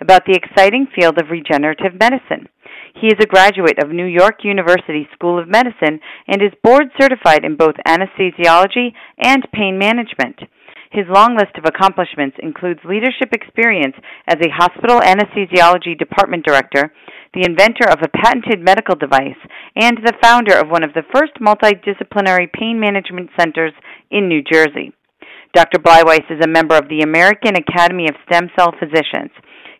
about the exciting field of regenerative medicine. He is a graduate of New York University School of Medicine and is board certified in both anesthesiology and pain management. His long list of accomplishments includes leadership experience as a hospital anesthesiology department director, the inventor of a patented medical device, and the founder of one of the first multidisciplinary pain management centers in New Jersey. Dr. Bleiweiss is a member of the American Academy of Stem Cell Physicians.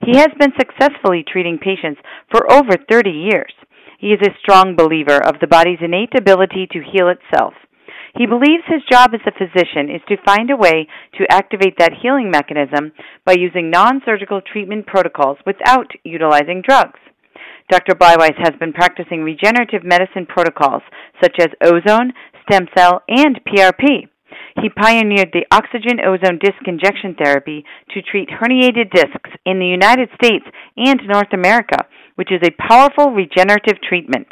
He has been successfully treating patients for over 30 years. He is a strong believer of the body's innate ability to heal itself. He believes his job as a physician is to find a way to activate that healing mechanism by using non surgical treatment protocols without utilizing drugs. Dr. Bleiweiss has been practicing regenerative medicine protocols such as ozone, stem cell, and PRP. He pioneered the oxygen ozone disc injection therapy to treat herniated discs in the United States and North America, which is a powerful regenerative treatment.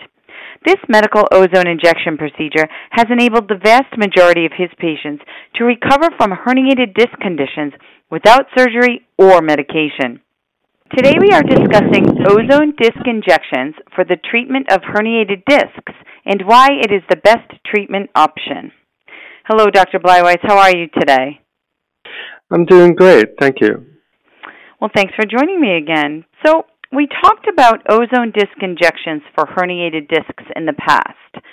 This medical ozone injection procedure has enabled the vast majority of his patients to recover from herniated disc conditions without surgery or medication. Today we are discussing ozone disc injections for the treatment of herniated discs and why it is the best treatment option. Hello, Dr. Bleiweiss. How are you today? I'm doing great. Thank you. Well, thanks for joining me again. So, we talked about ozone disc injections for herniated discs in the past.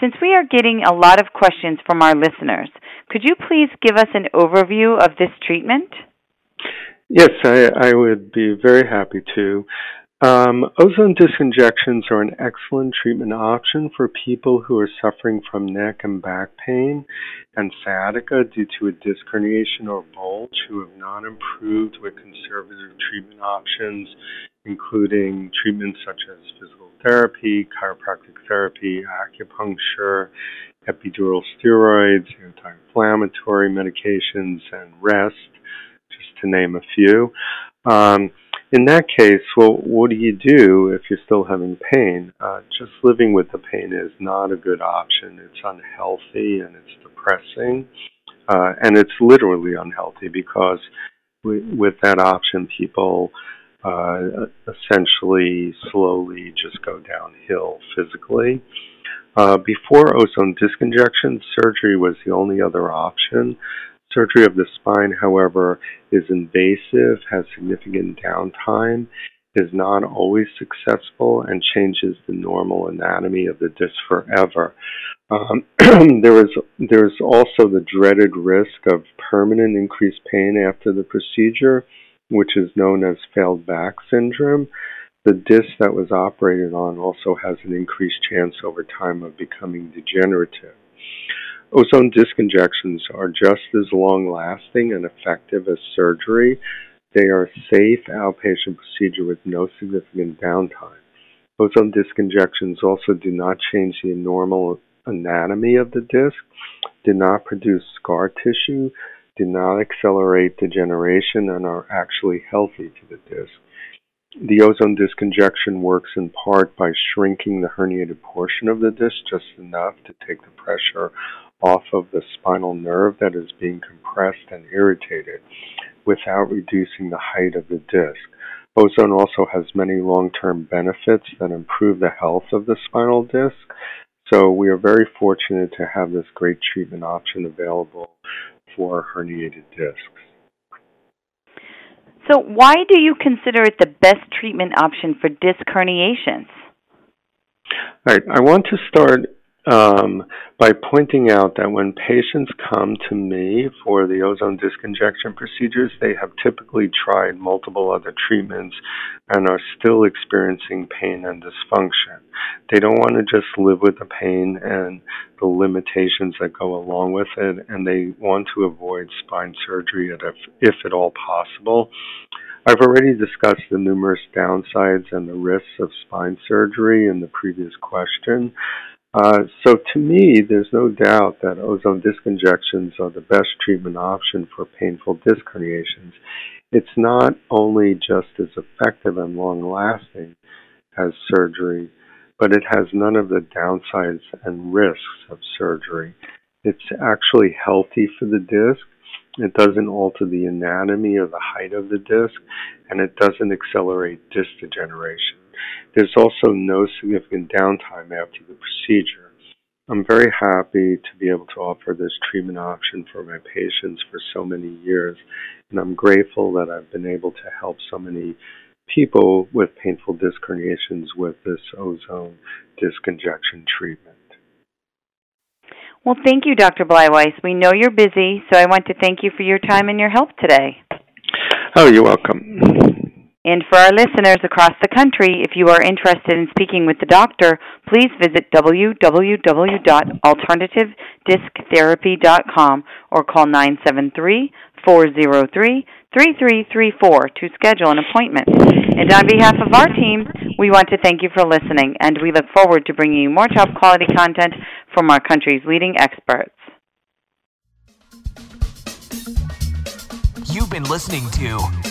Since we are getting a lot of questions from our listeners, could you please give us an overview of this treatment? Yes, I, I would be very happy to. Um, ozone disc injections are an excellent treatment option for people who are suffering from neck and back pain and sciatica due to a disc herniation or bulge who have not improved with conservative treatment options, including treatments such as physical therapy, chiropractic therapy, acupuncture, epidural steroids, anti inflammatory medications, and rest, just to name a few. Um, in that case, well, what do you do if you're still having pain? Uh, just living with the pain is not a good option. It's unhealthy and it's depressing, uh, and it's literally unhealthy because we, with that option, people uh, essentially slowly just go downhill physically. Uh, before ozone disc injection, surgery was the only other option. Surgery of the spine, however, is invasive, has significant downtime, is not always successful, and changes the normal anatomy of the disc forever. Um, there is there is also the dreaded risk of permanent increased pain after the procedure, which is known as failed back syndrome. The disc that was operated on also has an increased chance over time of becoming degenerative. Ozone disc injections are just as long lasting and effective as surgery. They are a safe outpatient procedure with no significant downtime. Ozone disc injections also do not change the normal anatomy of the disc, do not produce scar tissue, do not accelerate degeneration, and are actually healthy to the disc. The ozone disc injection works in part by shrinking the herniated portion of the disc just enough to take the pressure off of the spinal nerve that is being compressed and irritated without reducing the height of the disc. Ozone also has many long term benefits that improve the health of the spinal disc. So we are very fortunate to have this great treatment option available for herniated discs. So, why do you consider it the best treatment option for disc herniations? All right, I want to start um, by pointing out that when patients come to me for the ozone disc injection procedures, they have typically tried multiple other treatments and are still experiencing pain and dysfunction. They don't want to just live with the pain and the limitations that go along with it, and they want to avoid spine surgery if, if at all possible. I've already discussed the numerous downsides and the risks of spine surgery in the previous question. Uh, so to me, there's no doubt that ozone disc injections are the best treatment option for painful disc herniations. It's not only just as effective and long lasting as surgery, but it has none of the downsides and risks of surgery. It's actually healthy for the disc. It doesn't alter the anatomy or the height of the disc, and it doesn't accelerate disc degeneration. There's also no significant downtime after the procedure. I'm very happy to be able to offer this treatment option for my patients for so many years, and I'm grateful that I've been able to help so many people with painful disc herniations with this ozone disc injection treatment. Well, thank you, Dr. Bleiweiss. We know you're busy, so I want to thank you for your time and your help today. Oh, you're welcome. And for our listeners across the country, if you are interested in speaking with the doctor, please visit www.alternativedisctherapy.com or call 973 403 3334 to schedule an appointment. And on behalf of our team, we want to thank you for listening, and we look forward to bringing you more top quality content from our country's leading experts. You've been listening to